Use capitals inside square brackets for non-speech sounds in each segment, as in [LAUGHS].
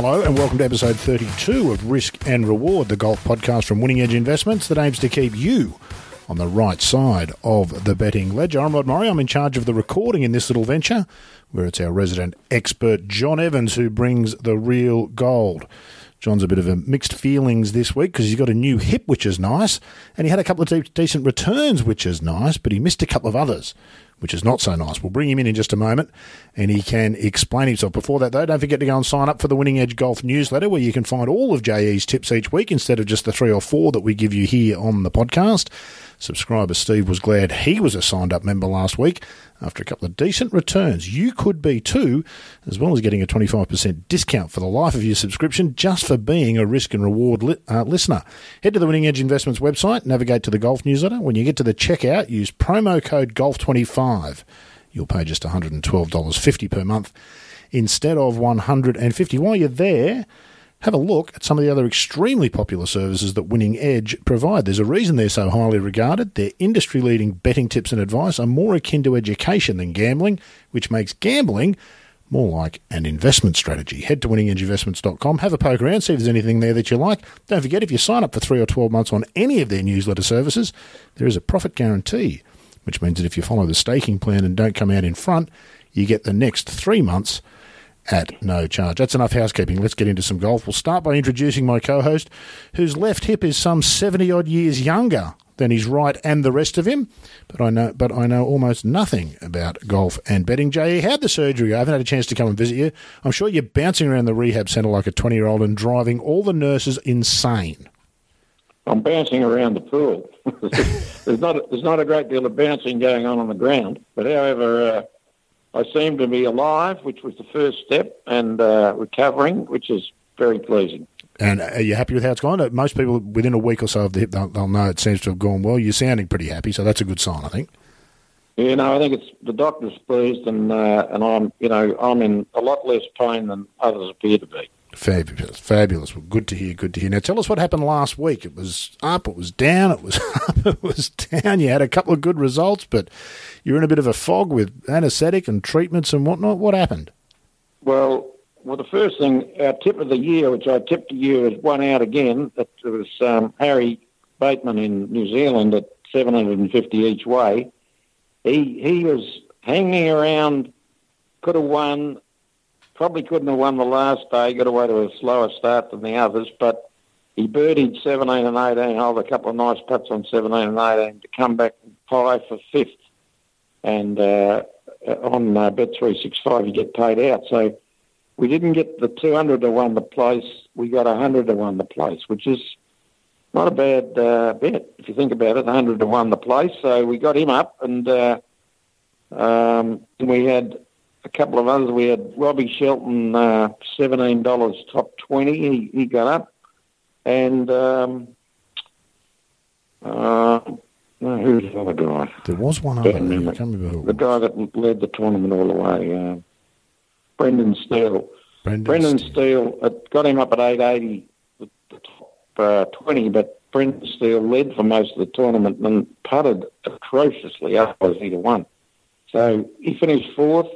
Hello, and welcome to episode 32 of Risk and Reward, the golf podcast from Winning Edge Investments that aims to keep you on the right side of the betting ledger. I'm Rod Murray. I'm in charge of the recording in this little venture, where it's our resident expert, John Evans, who brings the real gold. John's a bit of a mixed feelings this week because he's got a new hip, which is nice, and he had a couple of de- decent returns, which is nice, but he missed a couple of others which is not so nice. We'll bring him in in just a moment and he can explain himself. Before that, though, don't forget to go and sign up for the Winning Edge Golf newsletter where you can find all of JE's tips each week instead of just the three or four that we give you here on the podcast. Subscriber Steve was glad he was a signed up member last week after a couple of decent returns. You could be too, as well as getting a 25% discount for the life of your subscription just for being a risk and reward li- uh, listener. Head to the Winning Edge Investments website, navigate to the golf newsletter. When you get to the checkout, use promo code GOLF25. You'll pay just $112.50 per month instead of 150 While you're there, have a look at some of the other extremely popular services that Winning Edge provide. There's a reason they're so highly regarded. Their industry leading betting tips and advice are more akin to education than gambling, which makes gambling more like an investment strategy. Head to winningedgeinvestments.com, have a poke around, see if there's anything there that you like. Don't forget, if you sign up for three or 12 months on any of their newsletter services, there is a profit guarantee, which means that if you follow the staking plan and don't come out in front, you get the next three months at no charge. That's enough housekeeping. Let's get into some golf. We'll start by introducing my co host, whose left hip is some 70 odd years younger than his right and the rest of him. But I know but I know almost nothing about golf and betting. JE, how'd the surgery? I haven't had a chance to come and visit you. I'm sure you're bouncing around the rehab centre like a 20 year old and driving all the nurses insane. I'm bouncing around the pool. [LAUGHS] there's not a, there's not a great deal of bouncing going on on the ground, but however, uh, I seem to be alive, which was the first step, and uh, recovering, which is very pleasing. And are you happy with how it's gone? Uh, most people, within a week or so of the hip, they'll, they'll know it seems to have gone well. You're sounding pretty happy, so that's a good sign, I think. Yeah, no, I think it's the doctor's pleased, and uh, and I'm, you know, I'm in a lot less pain than others appear to be. Fabulous, fabulous. Well, good to hear. Good to hear. Now, tell us what happened last week. It was up, it was down, it was [LAUGHS] up, it was down. You had a couple of good results, but you're in a bit of a fog with anaesthetic and treatments and whatnot. What happened? Well, well, the first thing, our tip of the year, which I tipped to you, is one out again. That was um, Harry Bateman in New Zealand at 750 each way. He he was hanging around, could have won, probably couldn't have won the last day. Got away to a slower start than the others, but he birdied 17 and 18, held a couple of nice putts on 17 and 18 to come back and tie for fifth. And uh, on uh, Bet365, you get paid out. So we didn't get the 200 to one the place. We got 100 to one the place, which is not a bad uh, bet if you think about it. 100 to one the place. So we got him up, and uh, um, we had a couple of others. We had Robby Shelton, uh, seventeen dollars top twenty. He he got up, and um, uh, who's the other guy? There was one other. Remember who the guy that led the tournament all the way. Uh, Brendan Steele. Brendan, Brendan Steele. Steele it got him up at eight eighty, the, the top uh, twenty, but Brendan Steele led for most of the tournament and putted atrociously. Otherwise, he'd have won. So he finished fourth.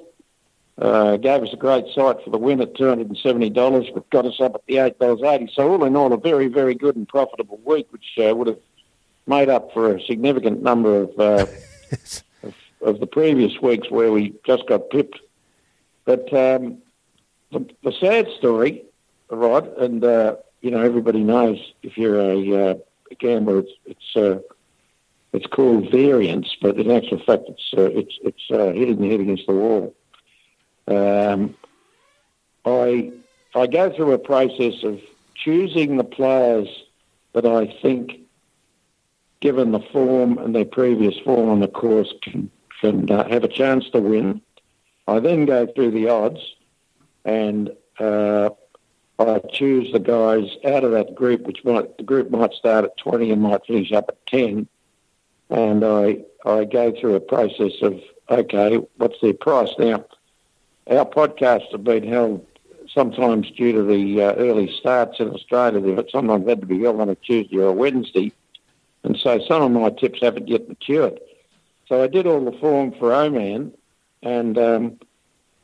Uh, gave us a great sight for the win at $270, but got us up at the $8.80. So all in all, a very, very good and profitable week, which uh, would have made up for a significant number of, uh, [LAUGHS] of, of the previous weeks where we just got pipped. But um, the, the sad story, Rod, and uh, you know everybody knows if you're a, uh, a gambler, it's it's uh, it's called variance, but in actual fact, it's uh, it's it's uh, hitting your head against the wall. Um, I I go through a process of choosing the players that I think, given the form and their previous form on the course, can can uh, have a chance to win. I then go through the odds, and uh, I choose the guys out of that group, which might the group might start at twenty and might finish up at ten, and I I go through a process of okay, what's their price now? Our podcasts have been held sometimes due to the uh, early starts in Australia. They've sometimes had to be held on a Tuesday or a Wednesday, and so some of my tips haven't yet matured. So I did all the form for Oman, and um,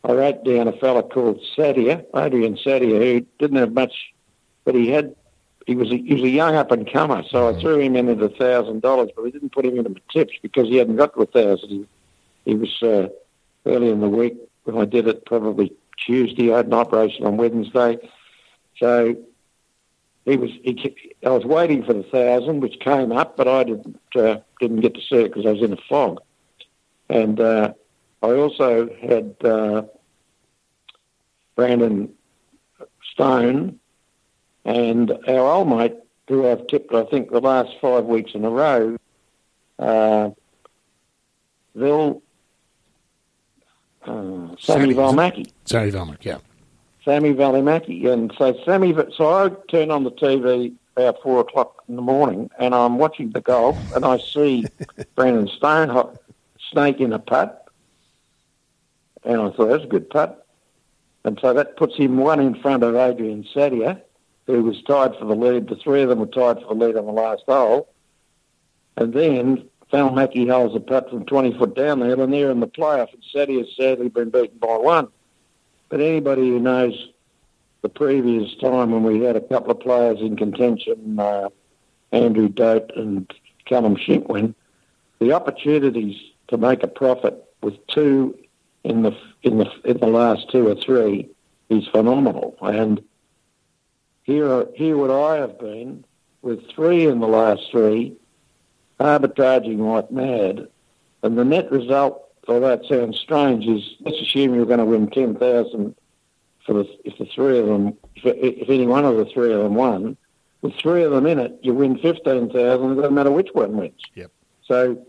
I wrote down a fella called Sadia, Adrian Sadia, who didn't have much, but he had he was a, he was a young up and comer, so I threw him in at a thousand dollars, but we didn't put him into my tips because he hadn't got to a thousand. He, he was uh, early in the week I did it, probably Tuesday. I had an operation on Wednesday, so he was. He, I was waiting for the thousand, which came up, but I didn't uh, didn't get to see it because I was in a fog, and uh, I also had uh, Brandon Stone and our old mate, who I've tipped, I think, the last five weeks in a row, uh, Vil, uh, Sammy Valmaki. Sammy Valmaki, yeah. Sami Välimäki. And so Sammy, so I turn on the TV about four o'clock in the morning and I'm watching the golf and I see [LAUGHS] Brandon Stone snake in a putt. And I thought, that's a good putt. And so that puts him one in front of Adrian Sadia who was tied for the lead. The three of them were tied for the lead on the last hole. And then Välimäki holds a putt from 20 foot down the hill, and they're in the playoff. And Sadie has sadly been beaten by one. But anybody who knows the previous time when we had a couple of players in contention, uh, Andrew Dote and Callum Shinkwin, the opportunities to make a profit with two in the in the in the last two or three is phenomenal. And here, here would I have been with three in the last three, arbitraging like mad, and the net result, although it sounds strange, is let's assume you're going to win ten thousand for the if the three of them, if, if any one of the three of them won, with three of them in it, you win fifteen thousand. It doesn't matter which one wins. Yep. So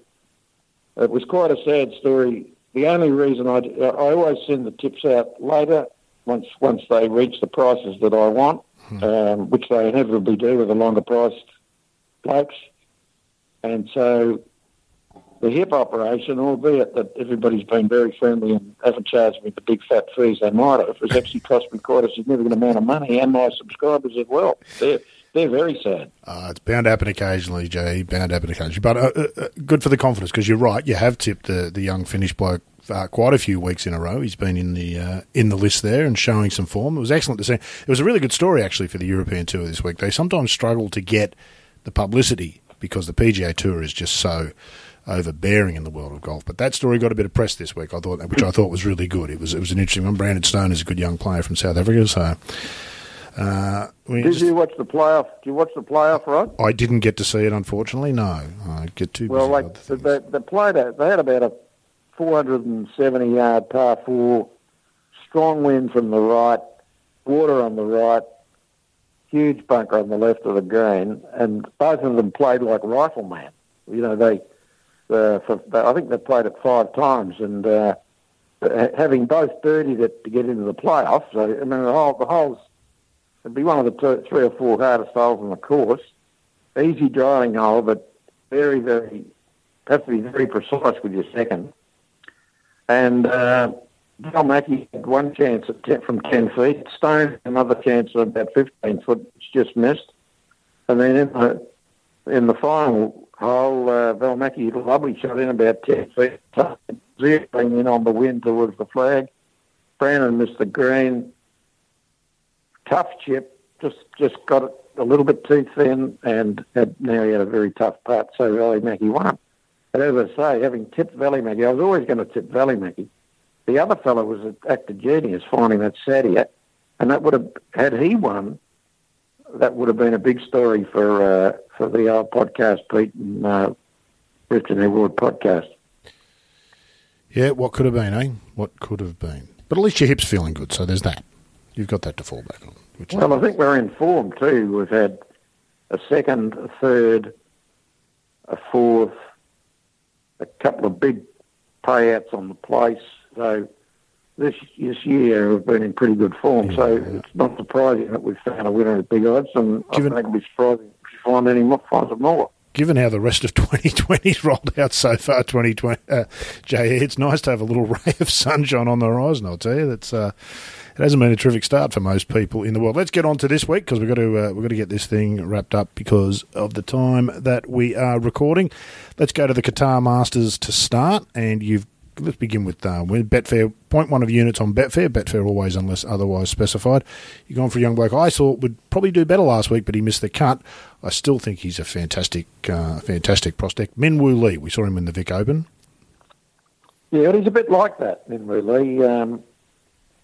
it was quite a sad story. The only reason I I always send the tips out later once once they reach the prices that I want hmm. um, which they inevitably do with the longer priced blokes. And so the hip operation, albeit that everybody's been very friendly and haven't charged me the big fat fees they might have, has actually cost me quite a significant amount of money and my subscribers as well. They're, they're very sad. Uh, it's bound to happen occasionally, Jay. Bound to happen occasionally. But uh, uh, uh good for the confidence because you're right. You have tipped the, the young Finnish bloke uh, quite a few weeks in a row. He's been in the uh, in the list there and showing some form. It was excellent to see. It was a really good story actually for the European Tour this week. They sometimes struggle to get the publicity because the PGA Tour is just so overbearing in the world of golf. But that story got a bit of press this week. I thought, which I thought was really good. It was it was an interesting one. Brandon Stone is a good young player from South Africa, so. Uh, Did just, you watch the playoff? Did you watch the playoff, Rod? I didn't get to see it, unfortunately. No, I get too well. Like they, they played, a, they had about a 470 yard par four, strong wind from the right, water on the right, huge bunker on the left of the green, and both of them played like riflemen. You know, they, uh, for, I think they played it five times, and uh, having both birdied it to get into the playoffs. So, I mean, the whole the holes it'd be one of the two, three or four hardest holes on the course. Easy driving hole, but very, very have to be very precise with your second. And uh, Bill Mackey had one chance at 10, from 10 feet. Stone another chance at about 15 foot, which just missed. And then in the, in the final hole, uh, Välimäki lovely shot in about 10 feet, zeroing in on the wind towards the flag. Brandon missed the green. Tough chip, just just got it a little bit too thin, and had, now he had a very tough putt, so Välimäki won. But as I say, having tipped Välimäki, I was always going to tip Välimäki. The other fellow was an act of genius finding that Sadia, and that would have, had he won, that would have been a big story for uh, for the old podcast, Pete and uh, Richard Edward podcast. Yeah, what could have been, eh? What could have been. But at least your hip's feeling good, so there's that. You've got that to fall back on. well, I think we're in form too. We've had a second, a third, a fourth, a couple of big payouts on the place. So this this year we've been in pretty good form. Yeah, so yeah. it's not surprising that we've found a winner at big odds, and Given, I think it'll be surprising if we find any more, find some more. Given how the rest of [LAUGHS] 2020's rolled out so far, 2020, uh, Jay, it's nice to have a little [LAUGHS] ray of sunshine on the horizon. I'll tell you that's. Uh, it hasn't been a terrific start for most people in the world. Let's get on to this week because we've got to uh, we've got to get this thing wrapped up because of the time that we are recording. Let's go to the Qatar Masters to start, and you've let's begin with uh, Betfair. Point one of units on Betfair. Betfair always, unless otherwise specified. You're going for a young bloke. I thought would probably do better last week, but he missed the cut. I still think he's a fantastic, uh, fantastic prospect. Minwoo Lee. We saw him in the Vic Open. Yeah, he's a bit like that, Minwoo Lee. Um,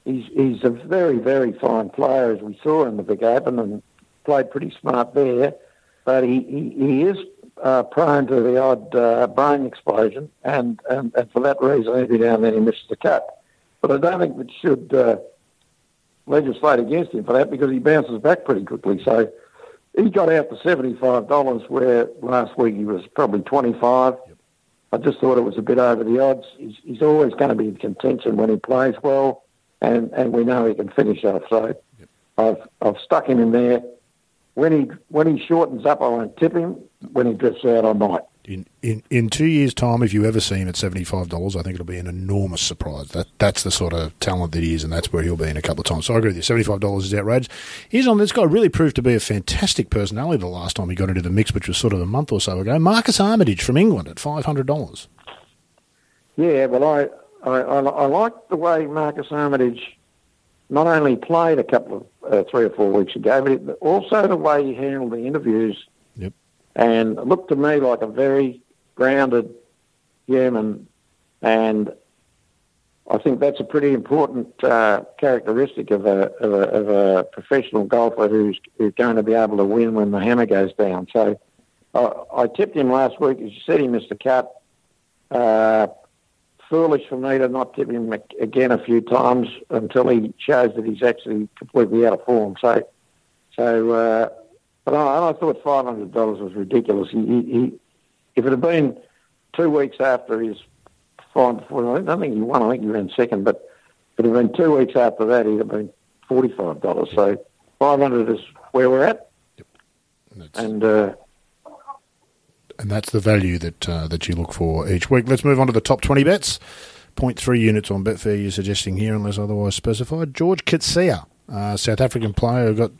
he's he's a very, very fine player, as we saw in the Vic Open, and played pretty smart there. But he, he, he is uh, prone to the odd uh, brain explosion, and, and, and for that reason, every now and then he misses the cut. But I don't think we should uh, legislate against him for that because he bounces back pretty quickly. So he got out to $75 where last week he was probably 25 yep. I just thought it was a bit over the odds. He's, he's always going to be in contention when he plays well, and, and we know he can finish off. So yep. I've, I've stuck him in there when he when he shortens up, I won't tip him. When he drifts out, I might. In, in in two years' time, if you ever see him at seventy five dollars, I think it'll be an enormous surprise. That that's the sort of talent that he is, and that's where he'll be in a couple of times. So I agree with you. Seventy five dollars is outrageous. He's on this guy really proved to be a fantastic personality the last time he got into the mix, which was sort of a month or so ago. Marcus Armitage from England at five hundred dollars. Yeah, well, I, I I I like the way Marcus Armitage not only played a couple of uh, three or four weeks ago, but also the way he handled the interviews. Yep. And looked to me like a very grounded human, and I think that's a pretty important uh, characteristic of a, of a, of a professional golfer who's, who's going to be able to win when the hammer goes down. So I, I tipped him last week, as you said, he missed the cut. Uh, foolish for me to not tip him again a few times until he shows that he's actually completely out of form. So, so, uh, but I, I thought five hundred dollars was ridiculous. He, he, he, if it had been two weeks after his fine performance, I don't think he won. I think he ran second, but if it had been two weeks after that, he'd have been forty-five dollars. So, five hundred is where we're at, yep. and. Uh, and that's the value that uh, that you look for each week. Let's move on to the top 20 bets. 0.3 units on Betfair you're suggesting here, unless otherwise specified. George Coetzee, uh, South African player got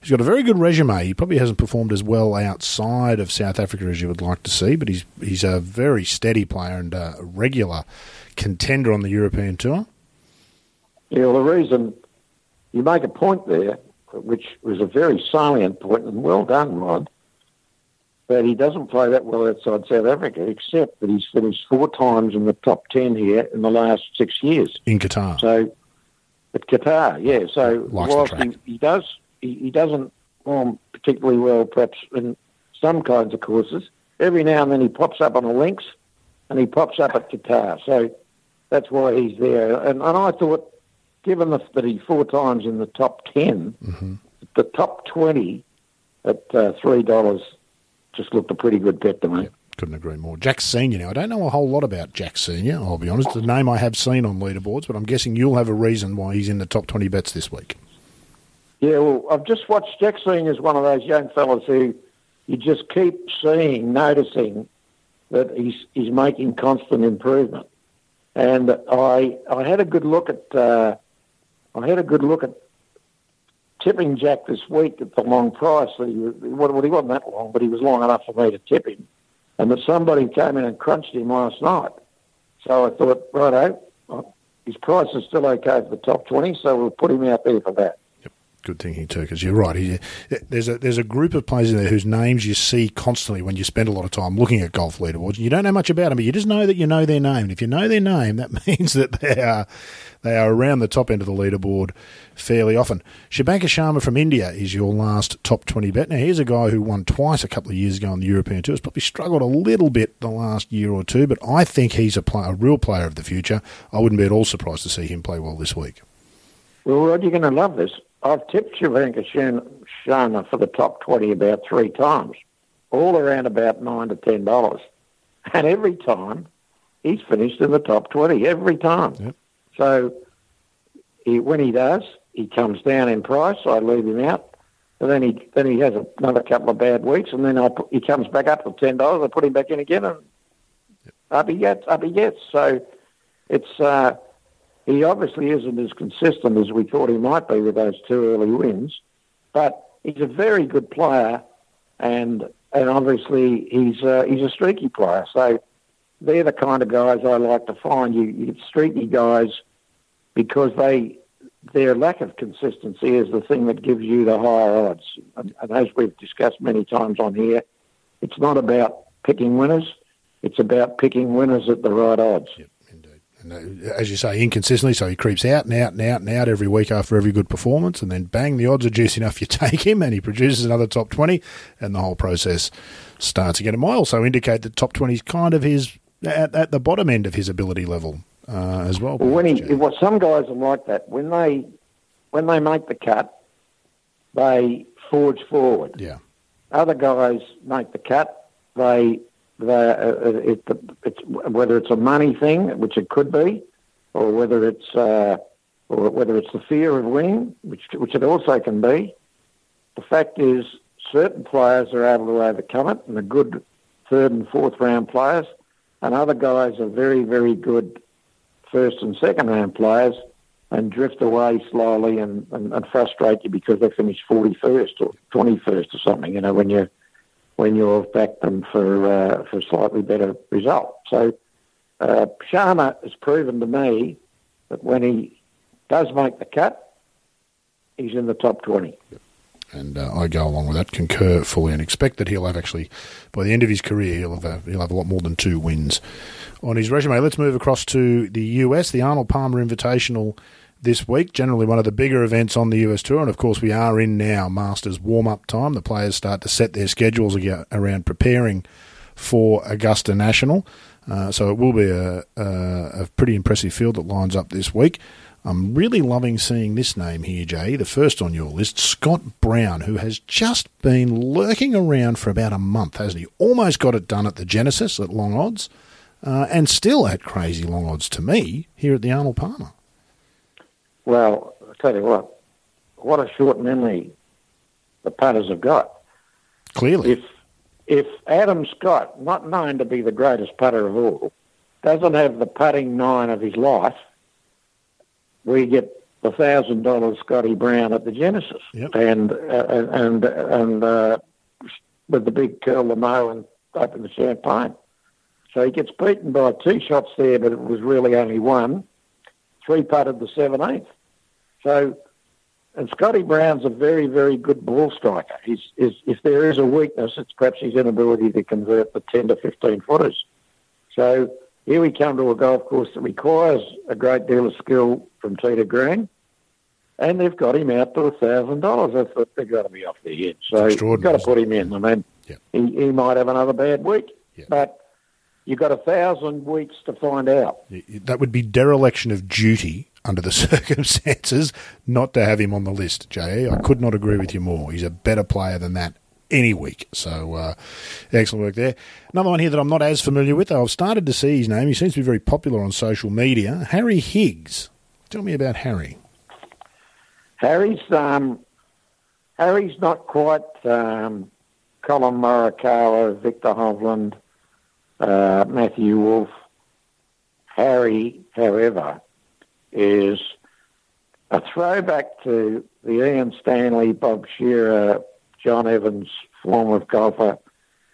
he's got a very good resume. He probably hasn't performed as well outside of South Africa as you would like to see, but he's he's a very steady player and a regular contender on the European tour. Yeah, well, the reason you make a point there, which was a very salient point, and well done, Rod, but he doesn't play that well outside South Africa, except that he's finished four times in the top 10 here in the last six years. In Qatar. So, at Qatar, yeah. So, Likes whilst he, he, does, he, he doesn't perform particularly well, perhaps in some kinds of courses, every now and then he pops up on the links and he pops up at Qatar. So, that's why he's there. And, and I thought, given the, that he's four times in the top 10, mm-hmm. the top 20 at uh, $3 just looked a pretty good bet to me. couldn't agree more. Jack Senior. Now I don't know a whole lot about Jack Senior. I'll be honest. The name I have seen on leaderboards, but I'm guessing you'll have a reason why he's in the top twenty bets this week. Yeah, well, I've just watched Jack Senior as one of those young fellas who you just keep seeing, noticing that he's he's making constant improvement. And I I had a good look at uh, I had a good look at tipping Jack this week at the long price. He, well, he wasn't that long, but he was long enough for me to tip him. And that somebody came in and crunched him last night. So I thought, righto, uh, his price is still okay for the top 20, so we'll put him out there for that. Good thinking too, because you're right. He, there's a there's a group of players in there whose names you see constantly when you spend a lot of time looking at golf leaderboards. You don't know much about them, but you just know that you know their name. And if you know their name, that [LAUGHS] means that they are they are around the top end of the leaderboard fairly often. Shubhankar Sharma from India is your last top 20 bet. Now, here's a guy who won twice a couple of years ago on the European Tour. Has probably struggled a little bit the last year or two, but I think he's a, play, a real player of the future. I wouldn't be at all surprised to see him play well this week. Well, Rod, you're going to love this. I've tipped Shubhankar Sharma for the top 20 about three times, all around about 9 to $10. And every time, he's finished in the top 20, every time. Yep. So he, when he does, he comes down in price. I leave him out. And then he then he has another couple of bad weeks, and then I put, he comes back up to ten dollars. I put him back in again, and yep. up he gets, up he gets. So it's uh, he obviously isn't as consistent as we thought he might be with those two early wins, but he's a very good player, and and obviously he's uh, he's a streaky player. So they're the kind of guys I like to find. You, you streaky guys because they their lack of consistency is the thing that gives you the higher odds. And, and as we've discussed many times on here, it's not about picking winners; it's about picking winners at the right odds. Yep. And as you say, inconsistently, so he creeps out and out and out and out every week after every good performance, and then bang, the odds are juicy enough. You [LAUGHS] take him, and he produces another top twenty, and the whole process starts again. It might also indicate that top twenty is kind of his at, at the bottom end of his ability level uh, as well. Well, when he, well, some guys are like that. When they when they make the cut, they forge forward. Yeah. Other guys make the cut. They it, it's whether it's a money thing, which it could be, or whether it's uh, or whether it's the fear of winning, which which it also can be. The fact is, certain players are able to overcome it, and the good third and fourth round players, and other guys are very very good first and second round players and drift away slowly and, and, and frustrate you because they finish 41st or 21st or something, you know, when you when you've backed them for uh, for slightly better result. So uh, Sharma has proven to me that when he does make the cut, he's in the top 20. And uh, I go along with that, concur fully, and expect that he'll have actually, by the end of his career, he'll have a, he'll have a lot more than two wins on his resume. Let's move across to the US, the Arnold Palmer Invitational this week. Generally, one of the bigger events on the US Tour, and of course, we are in now Masters warm up time. The players start to set their schedules around preparing for Augusta National. Uh, so it will be a, a, a, pretty impressive field that lines up this week. I'm really loving seeing this name here, Jay, the first on your list, Scott Brown, who has just been lurking around for about a month, hasn't he? Almost got it done at the Genesis at long odds uh, and still at crazy long odds to me here at the Arnold Palmer. Well, I tell you what, what a short memory the putters have got. Clearly, if if Adam Scott, not known to be the greatest putter of all, doesn't have the putting nine of his life, we get the thousand dollars Scotty Brown at the Genesis, yep. and uh, and and uh, with the big curl the mo and open the champagne. So he gets beaten by two shots there, but it was really only one. Three putted the 17th. So, and Scotty Brown's a very, very good ball striker. He's, is, if there is a weakness, it's perhaps his inability to convert the 10 to 15 footers. So here we come to a golf course that requires a great deal of skill from to green. And they've got him out to a thousand dollars. I thought they've got to be off their head. So you've got to put him in. I mean, yeah. he, he might have another bad week, yeah. but You've got a thousand weeks to find out. That would be dereliction of duty under the [LAUGHS] circumstances not to have him on the list, Jay. I could not agree with you more. He's a better player than that any week. So uh, excellent work there. Another one here that I'm not as familiar with, though I've started to see his name. He seems to be very popular on social media. Harry Higgs. Tell me about Harry. Harry's um, Harry's not quite um, Collin Morikawa, Viktor Hovland, uh, Matthew Wolff. Harry, however, is a throwback to the Ian Stanley, Bob Shearer, John Evans form of golfer,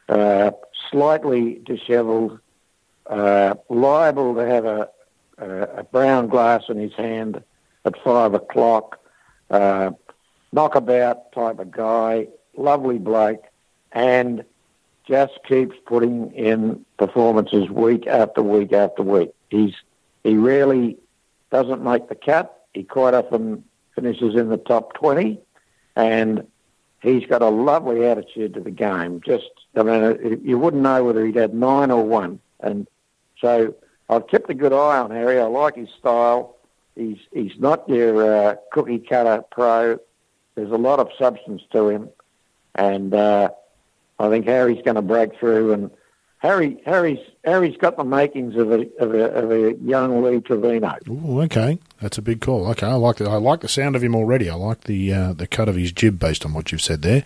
uh, slightly dishevelled, uh, liable to have a, a, a, brown glass in his hand at five o'clock, uh, knockabout type of guy, lovely bloke, and just keeps putting in performances week after week after week. He's he rarely doesn't make the cut. He quite often finishes in the top twenty, and he's got a lovely attitude to the game. Just I mean, you wouldn't know whether he'd had nine or one, and so I've kept a good eye on Harry. I like his style. He's he's not your uh, cookie cutter pro. There's a lot of substance to him, and uh, I think Harry's going to break through, and Harry Harry's Harry's got the makings of a of a, of a young Lee Trevino. Ooh, okay, that's a big call. Okay, I like it. I like the sound of him already. I like the uh, the cut of his jib based on what you've said there.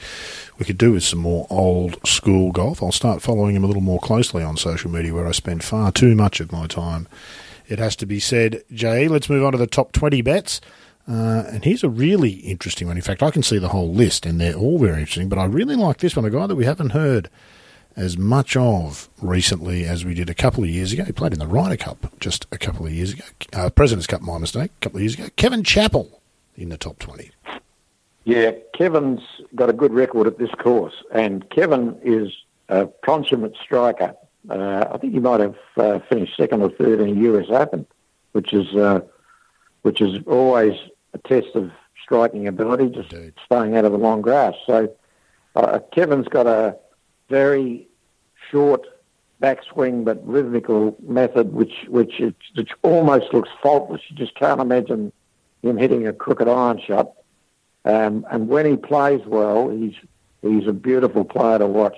We could do with some more old school golf. I'll start following him a little more closely on social media, where I spend far too much of my time. It has to be said, Jay. Let's move on to the top twenty bets. Uh, and here's a really interesting one. In fact, I can see the whole list, and they're all very interesting. But I really like this one, a guy that we haven't heard as much of recently as we did a couple of years ago. He played in the Ryder Cup just a couple of years ago. Uh, President's Cup, my mistake, a couple of years ago. Kevin Chappell in the top 20. Yeah, Kevin's got a good record at this course, and Kevin is a consummate striker. Uh, I think he might have uh, finished second or third in the US Open, which is uh, which is always a test of striking ability, just Indeed. staying out of the long grass. So uh, Kevin's got a very short backswing but rhythmical method, which which it, which almost looks faultless. You just can't imagine him hitting a crooked iron shot. Um, and when he plays well, he's he's a beautiful player to watch.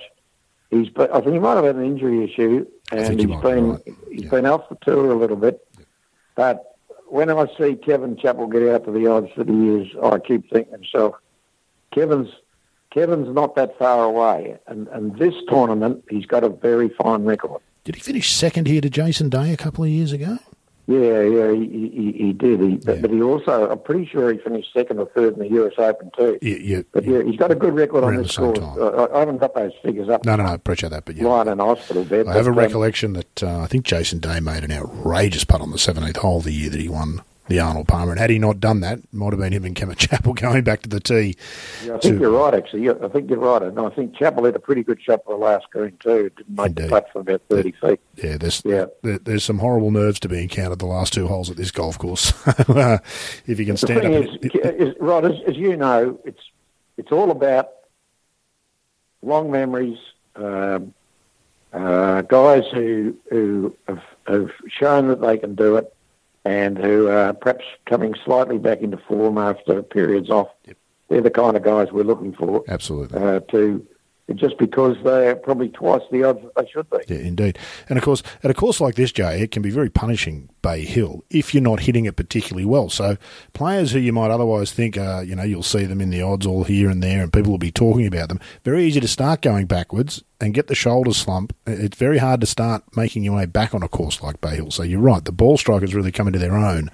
He's but I think he might have had an injury issue, and he's been right. he's Yeah. been off the tour a little bit. But when I see Kevin Chappell get out to the odds that he is, I keep thinking myself, Kevin's Kevin's not that far away, and and this tournament he's got a very fine record. Did he finish second here to Jason Day a couple of years ago? Yeah, yeah, he, he, he did. He, but, Yeah. but he also, I'm pretty sure he finished second or third in the US Open too. Yeah, yeah, But yeah, he's got a good record on this course. Uh, I I haven't got those figures up. No, no, no, I appreciate that. But yeah, Lying in hospital bed. I have a um, recollection that uh, I think Jason Day made an outrageous putt on the 17th hole the year that he won the Arnold Palmer. And had he not done that, it might have been him and Kevin Chappell [LAUGHS] going back to the tee. Yeah, I to- think you're right, actually. I think you're right. And I think Chappell had a pretty good shot for the last green too. Didn't make Indeed. the putt from about 30 feet. Yeah, there's Yeah. there, there's some horrible nerves to be encountered the last two holes at this golf course. [LAUGHS] uh, if you can stand up, is, is Rod, as, as you know, it's it's all about long memories, um, uh, guys who who have, have shown that they can do it, and who are perhaps coming slightly back into form after periods off. Yep. They're the kind of guys we're looking for absolutely. uh, to just because they're probably twice the odds that they should be. Yeah, indeed. And of course, at a course like this, Jay, it can be very punishing Bay Hill if you're not hitting it particularly well. So players who you might otherwise think, uh, you know, you'll see them in the odds all here and there, and people will be talking about them. Very easy to start going backwards and get the shoulders slump. It's very hard to start making your way back on a course like Bay Hill. So you're right. The ball strikers really come into their own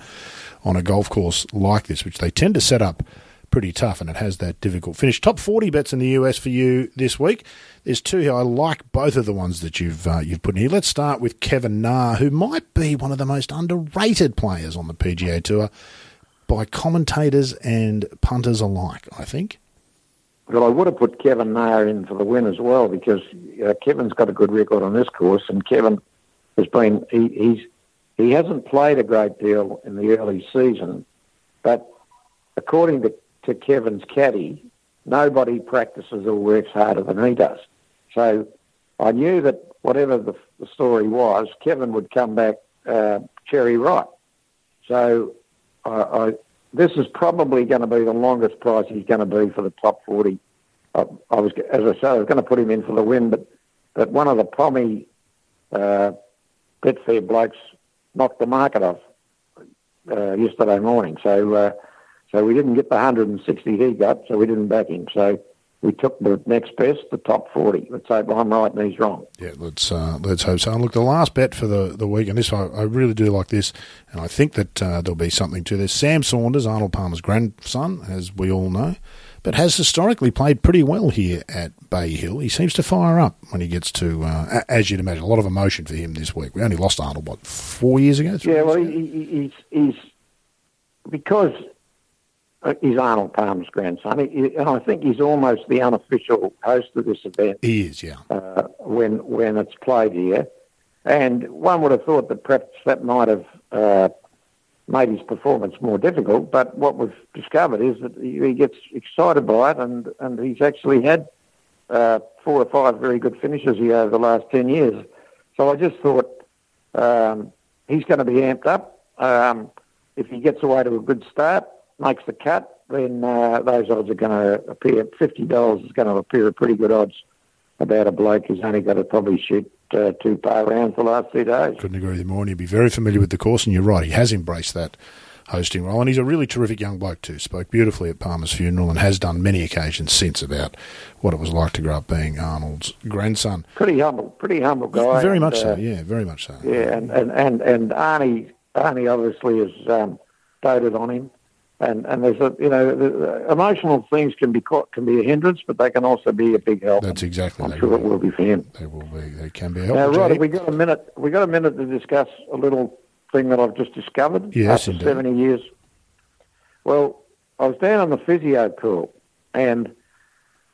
on a golf course like this, which they tend to set up pretty tough, and it has that difficult finish. Top 40 bets in the US for you this week. There's two here. I like both of the ones that you've uh, you've put in here. Let's start with Kevin Na, who might be one of the most underrated players on the PGA Tour by commentators and punters alike. I think. Well, I would have put Kevin Na in for the win as well because uh, Kevin's got a good record on this course, and Kevin has been he, he's he hasn't played a great deal in the early season, but according to, to Kevin's caddy, nobody practices or works harder than he does. So I knew that whatever the, the story was, Kevin would come back uh, cherry ripe. So I, I, this is probably going to be the longest price he's going to be for the top 40. I, I was, as I said, I was going to put him in for the win, but, but one of the pommy uh, Betfair blokes knocked the market off uh, yesterday morning. So uh, so we didn't get the 160 he got, so we didn't back him. So we took the next best, the top 40. Let's hope I'm right and he's wrong. Yeah, let's uh, let's hope so. And look, the last bet for the, the week, and this I, I really do like this, and I think that uh, there'll be something to this. Sam Saunders, Arnold Palmer's grandson, as we all know, but has historically played pretty well here at Bay Hill. He seems to fire up when he gets to, uh, as you'd imagine, a lot of emotion for him this week. We only lost Arnold what four years ago. Yeah, well, ago? he, he, he's, he's because uh, he's Arnold Palmer's grandson, he, and I think he's almost the unofficial host of this event he is. Yeah, uh, when when it's played here. And one would have thought that perhaps that might have uh, made his performance more difficult. But what we've discovered is that he, he gets excited by it, and, and he's actually had uh, four or five very good finishes here over the last 10 years. So I just thought um, he's going to be amped up. Um, if he gets away to a good start, makes the cut, then uh, those odds are going to appear. $50 is going to appear a pretty good odds about a bloke who's only got to probably shoot uh, two par rounds the last two days. couldn't agree with you more. And he'd be very familiar with the course, and you're right, he has embraced that hosting role, and he's a really terrific young bloke too. Spoke beautifully at Palmer's funeral, and has done many occasions since about what it was like to grow up being Arnold's grandson. Pretty humble, pretty humble guy. very and, much so, uh, yeah, very much so. Yeah, and, and, and, and Arnie, Arnie obviously has um, doted on him. And and there's a you know the, the emotional things can be quite, can be a hindrance, but they can also be a big help. That's exactly. I'm sure will. it will be for him. They will be. They can be. Now, have we got a minute? We got a minute to discuss a little thing that I've just discovered. Yes, after indeed. seventy years. Well, I was down on the physio pool, and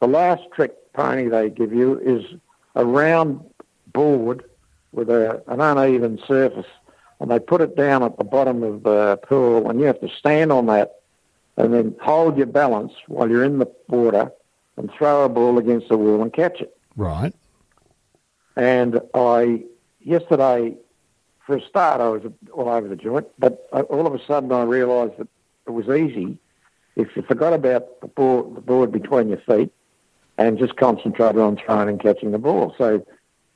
the last trick pony they give you is a round board with a, an uneven surface, and they put it down at the bottom of the pool, and you have to stand on that and then hold your balance while you're in the water and throw a ball against the wall and catch it. right. And I, yesterday, for a start, I was all over the joint, but all of a sudden I realised that it was easy if you forgot about the board, the board between your feet and just concentrated on throwing and catching the ball. So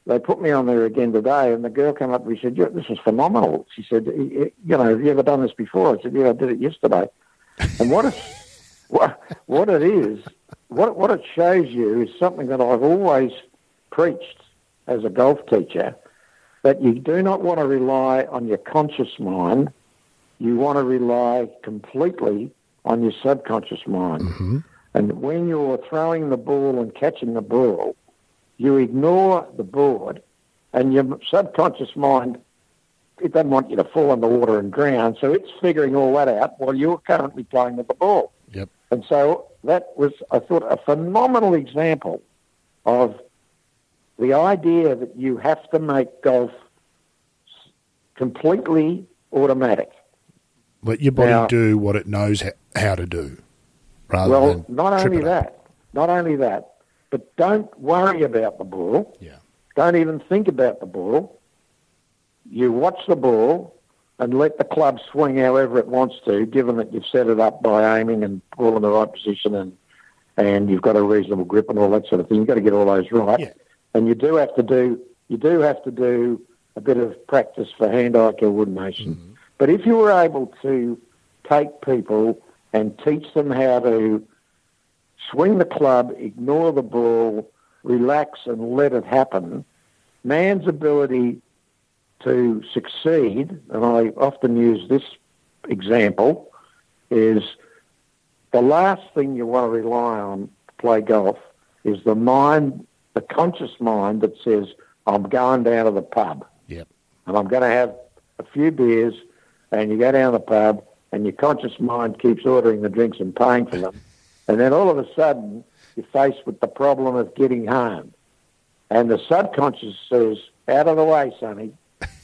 they put me on there again today, and the girl came up and she said, "Yeah, "This is phenomenal." She said, "Y- y- "You know, have you ever done this before?" I said, "Yeah, I did it yesterday." And what it's, [LAUGHS] what what it is, what what it shows you is something that I've always preached as a golf teacher, that you do not want to rely on your conscious mind. You want to rely completely on your subconscious mind. hmm And when you're throwing the ball and catching the ball, you ignore the board, and your subconscious mind it doesn't want you to fall in the water and drown, so it's figuring all that out while you're currently playing with the ball. Yep. And so that was, I thought, a phenomenal example of the idea that you have to make golf completely automatic. Let your body Now- do what it knows how to do, rather well, not only it that, not only that, but don't worry about the ball. Yeah. Don't even think about the ball. You watch the ball and let the club swing however it wants to, given that you've set it up by aiming and ball in the right position and and you've got a reasonable grip and all that sort of thing. You've got to get all those right. Yeah. And you do have to do you do have to do a bit of practice for hand-eye coordination. Mm-hmm. But if you were able to take people and teach them how to swing the club, ignore the ball, relax and let it happen, man's ability to succeed, and I often use this example, is the last thing you want to rely on to play golf is the mind, the conscious mind that says, I'm going down to the pub. Yep. and I'm going to have a few beers, and you go down to the pub, and your conscious mind keeps ordering the drinks and paying for them, and then all of a sudden you're faced with the problem of getting home, and the subconscious says, "Out of the way, Sonny,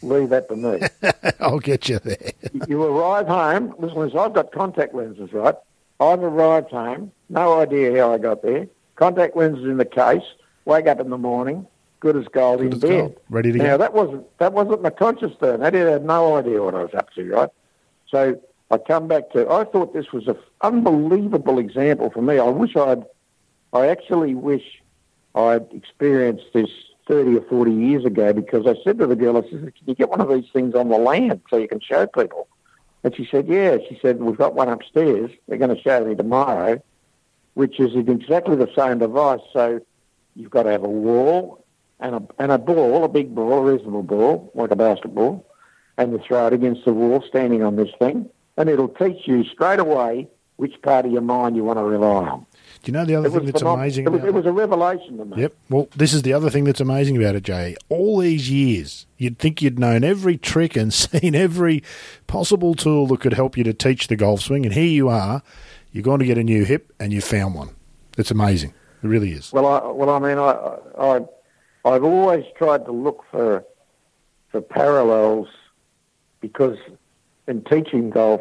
leave that to me." [LAUGHS] I'll get you there. you arrive home. Listen, I've got contact lenses, right? I've arrived home, no idea how I got there. Contact lenses in the case. Wake up in the morning, good as gold Good in as bed. gold. Ready to Now go. that wasn't that wasn't my conscious then. I did had no idea what I was up to, right? So I come back to. I thought this was an unbelievable example for me. I wish I'd. I actually wish I'd experienced this thirty or forty years ago because I said to the girl, I said, "Can you get one of these things on the land so you can show people?" And she said, "Yeah." She said, "We've got one upstairs. They're going to show me tomorrow." Which is exactly the same device. So you've got to have a wall and a, and a ball, a big ball, a reasonable ball, like a basketball, and you throw it against the wall standing on this thing, and it'll teach you straight away which part of your mind you want to rely on. Do you know the other It thing that's phenom- amazing it was, it was a revelation to me. Yep. Well, this is the other thing that's amazing about it, Jay. All these years, you'd think you'd known every trick and [LAUGHS] seen every possible tool that could help you to teach the golf swing, and here you are. You're going to get a new hip, and you found one. It's amazing. It really is. Well, I, well, I mean, I, I, I've always tried to look for, for parallels because in teaching golf,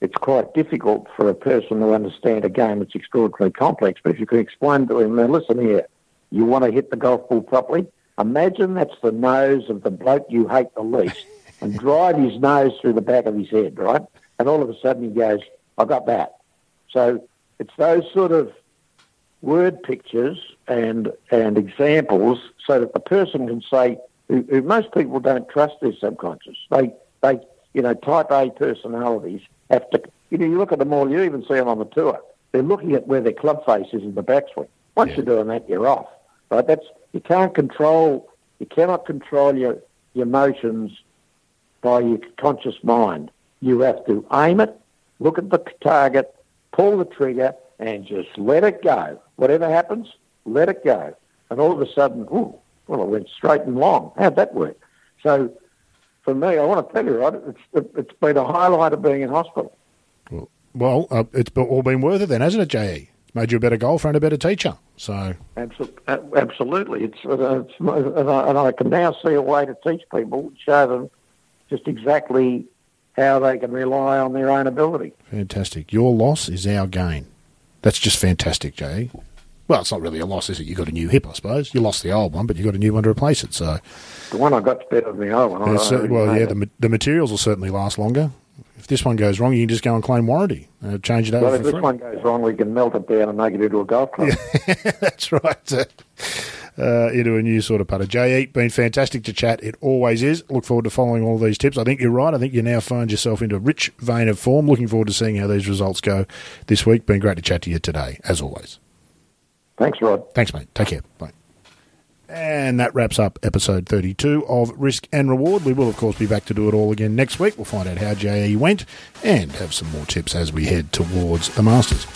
it's quite difficult for a person to understand a game that's extraordinarily complex. But if you can explain to him, now listen here, you want to hit the golf ball properly? Imagine that's the nose of the bloke you hate the least [LAUGHS] and drive his nose through the back of his head, right? And all of a sudden he goes, I got that. So it's those sort of word pictures and and examples so that the person can say who, who most people don't trust their subconscious. They they you know type A personalities have to you know you look at them all. You even see them on the tour. They're looking at where their club face is in the backswing. Once Yeah. you're doing that, you're off. Right? That's you can't control. You cannot control your your emotions by your conscious mind. You have to aim it look at the target, pull the trigger, and just let it go. Whatever happens, let it go. And all of a sudden, ooh, well, it went straight and long. How'd that work? So for me, I want to tell you, right, it's, it's been a highlight of being in hospital. Well, well uh, it's all been worth it then, hasn't it, JE? It's made you a better golfer and a better teacher. So absolutely, it's, uh, it's and, I, and I can now see a way to teach people, show them just exactly how they can rely on their own ability. Fantastic. Your loss is our gain. That's just fantastic, Jay. Well, it's not really a loss, is it? You got a new hip, I suppose. You lost the old one, but you got a new one to replace it. So the one I got's better than the old one. well, yeah, the, the materials will certainly last longer. If this one goes wrong, you can just go and claim warranty and change it over. Well, if this free. one goes wrong, we can melt it down and make it into a golf club. Yeah, [LAUGHS] that's right. Uh, into a new sort of putter. Jay, been fantastic to chat. It always is. Look forward to following all these tips. I think you're right. I think you now find yourself into a rich vein of form. Looking forward to seeing how these results go this week. Been great to chat to you today, as always. Thanks, Rod. Thanks, mate. Take care. Bye. And that wraps up episode 32 of Risk and Reward. We will, of course, be back to do it all again next week. We'll find out how JE went and have some more tips as we head towards the Masters.